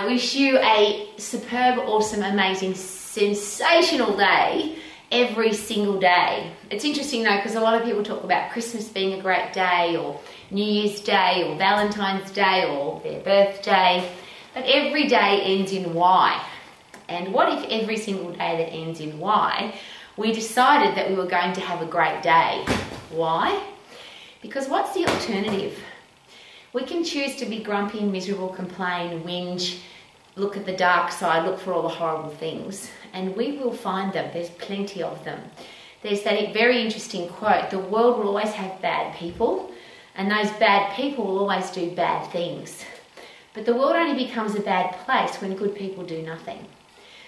I wish you a superb, awesome, amazing, sensational day every single day. It's interesting though because a lot of people talk about Christmas being a great day or New Year's Day or Valentine's Day or their birthday, but every day ends in Y. And what if every single day that ends in Y, we decided that we were going to have a great day? Why? Because what's the alternative? We can choose to be grumpy, and miserable, complain, whinge, look at the dark side, look for all the horrible things, and we will find them. There's plenty of them. There's that very interesting quote the world will always have bad people, and those bad people will always do bad things. But the world only becomes a bad place when good people do nothing.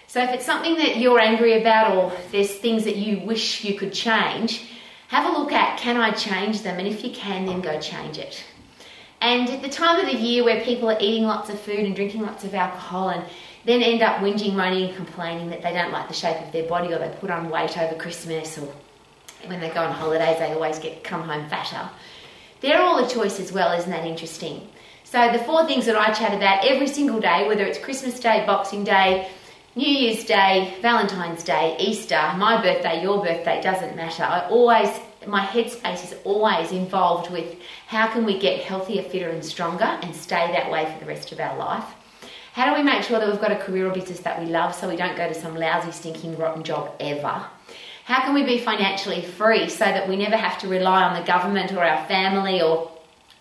So if it's something that you're angry about, or there's things that you wish you could change, have a look at can I change them? And if you can, then go change it. And at the time of the year where people are eating lots of food and drinking lots of alcohol and then end up whinging, moaning, and complaining that they don't like the shape of their body or they put on weight over Christmas or when they go on holidays they always get come home fatter. They're all a choice as well, isn't that interesting? So the four things that I chat about every single day, whether it's Christmas Day, Boxing Day, New Year's Day, Valentine's Day, Easter, my birthday, your birthday, doesn't matter. I always my headspace is always involved with how can we get healthier, fitter, and stronger and stay that way for the rest of our life. How do we make sure that we've got a career or business that we love so we don't go to some lousy, stinking, rotten job ever? How can we be financially free so that we never have to rely on the government or our family or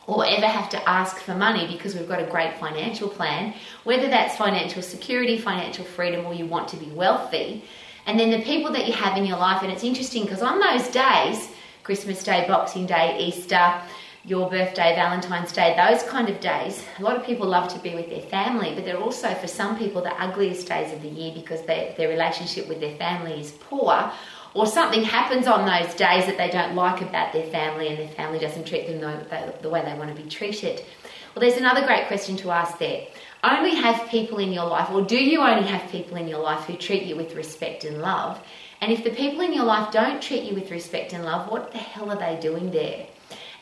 or ever have to ask for money because we've got a great financial plan, whether that's financial security, financial freedom, or you want to be wealthy. And then the people that you have in your life, and it's interesting because on those days, Christmas Day, Boxing Day, Easter, your birthday, Valentine's Day, those kind of days. A lot of people love to be with their family, but they're also, for some people, the ugliest days of the year because they, their relationship with their family is poor, or something happens on those days that they don't like about their family and their family doesn't treat them the, way they want to be treated. Well, there's another great question to ask there. Only have people in your life, or do you only have people in your life who treat you with respect and love? And if the people in your life don't treat you with respect and love, what the hell are they doing there?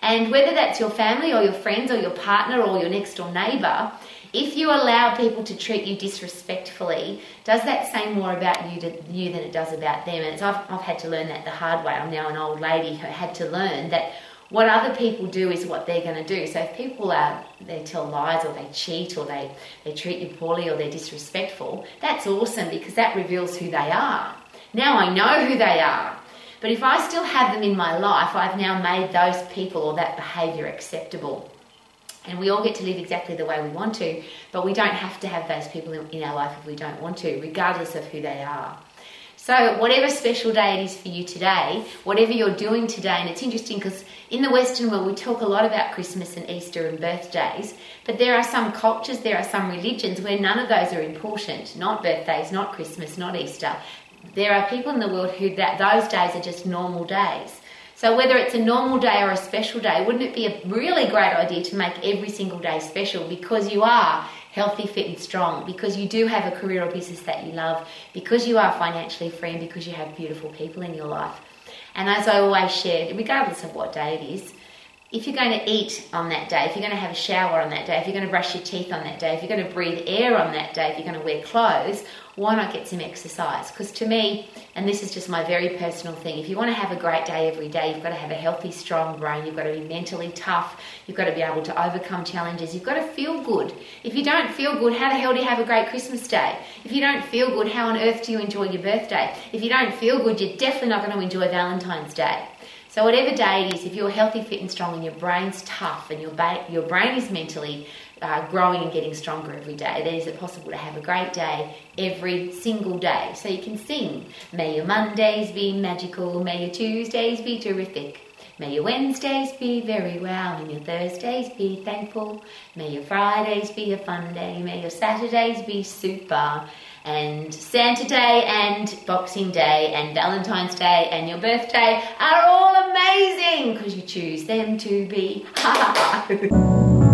And whether that's your family or your friends or your partner or your next door neighbour, if you allow people to treat you disrespectfully, does that say more about you, to, you than it does about them? And I've, I've had to learn that the hard way. I'm now an old lady who had to learn that what other people do is what they're going to do. So if people are they tell lies or they cheat or they, they treat you poorly or they're disrespectful, that's awesome because that reveals who they are. Now I know who they are. But if I still have them in my life, I've now made those people or that behavior acceptable. And we all get to live exactly the way we want to, but we don't have to have those people in our life if we don't want to, regardless of who they are. So, whatever special day it is for you today, whatever you're doing today, and it's interesting because in the Western world we talk a lot about Christmas and Easter and birthdays, but there are some cultures, there are some religions where none of those are important. Not birthdays, not Christmas, not Easter there are people in the world who that those days are just normal days. So whether it's a normal day or a special day, wouldn't it be a really great idea to make every single day special because you are healthy, fit and strong, because you do have a career or business that you love, because you are financially free and because you have beautiful people in your life. And as I always share, regardless of what day it is, if you're going to eat on that day, if you're going to have a shower on that day, if you're going to brush your teeth on that day, if you're going to breathe air on that day, if you're going to wear clothes, why not get some exercise? Because to me, and this is just my very personal thing, if you want to have a great day every day, you've got to have a healthy, strong brain, you've got to be mentally tough, you've got to be able to overcome challenges, you've got to feel good. If you don't feel good, how the hell do you have a great Christmas day? If you don't feel good, how on earth do you enjoy your birthday? If you don't feel good, you're definitely not going to enjoy Valentine's Day. So whatever day it is, if you're healthy, fit and strong and your brain's tough and your, ba- your brain is mentally uh, growing and getting stronger every day, then is it possible to have a great day every single day? So you can sing, may your Mondays be magical, may your Tuesdays be terrific. May your Wednesdays be very well and your Thursdays be thankful. May your Fridays be a fun day. May your Saturdays be super and Santa Day and Boxing Day and Valentine's Day and your birthday are all amazing because you choose them to be.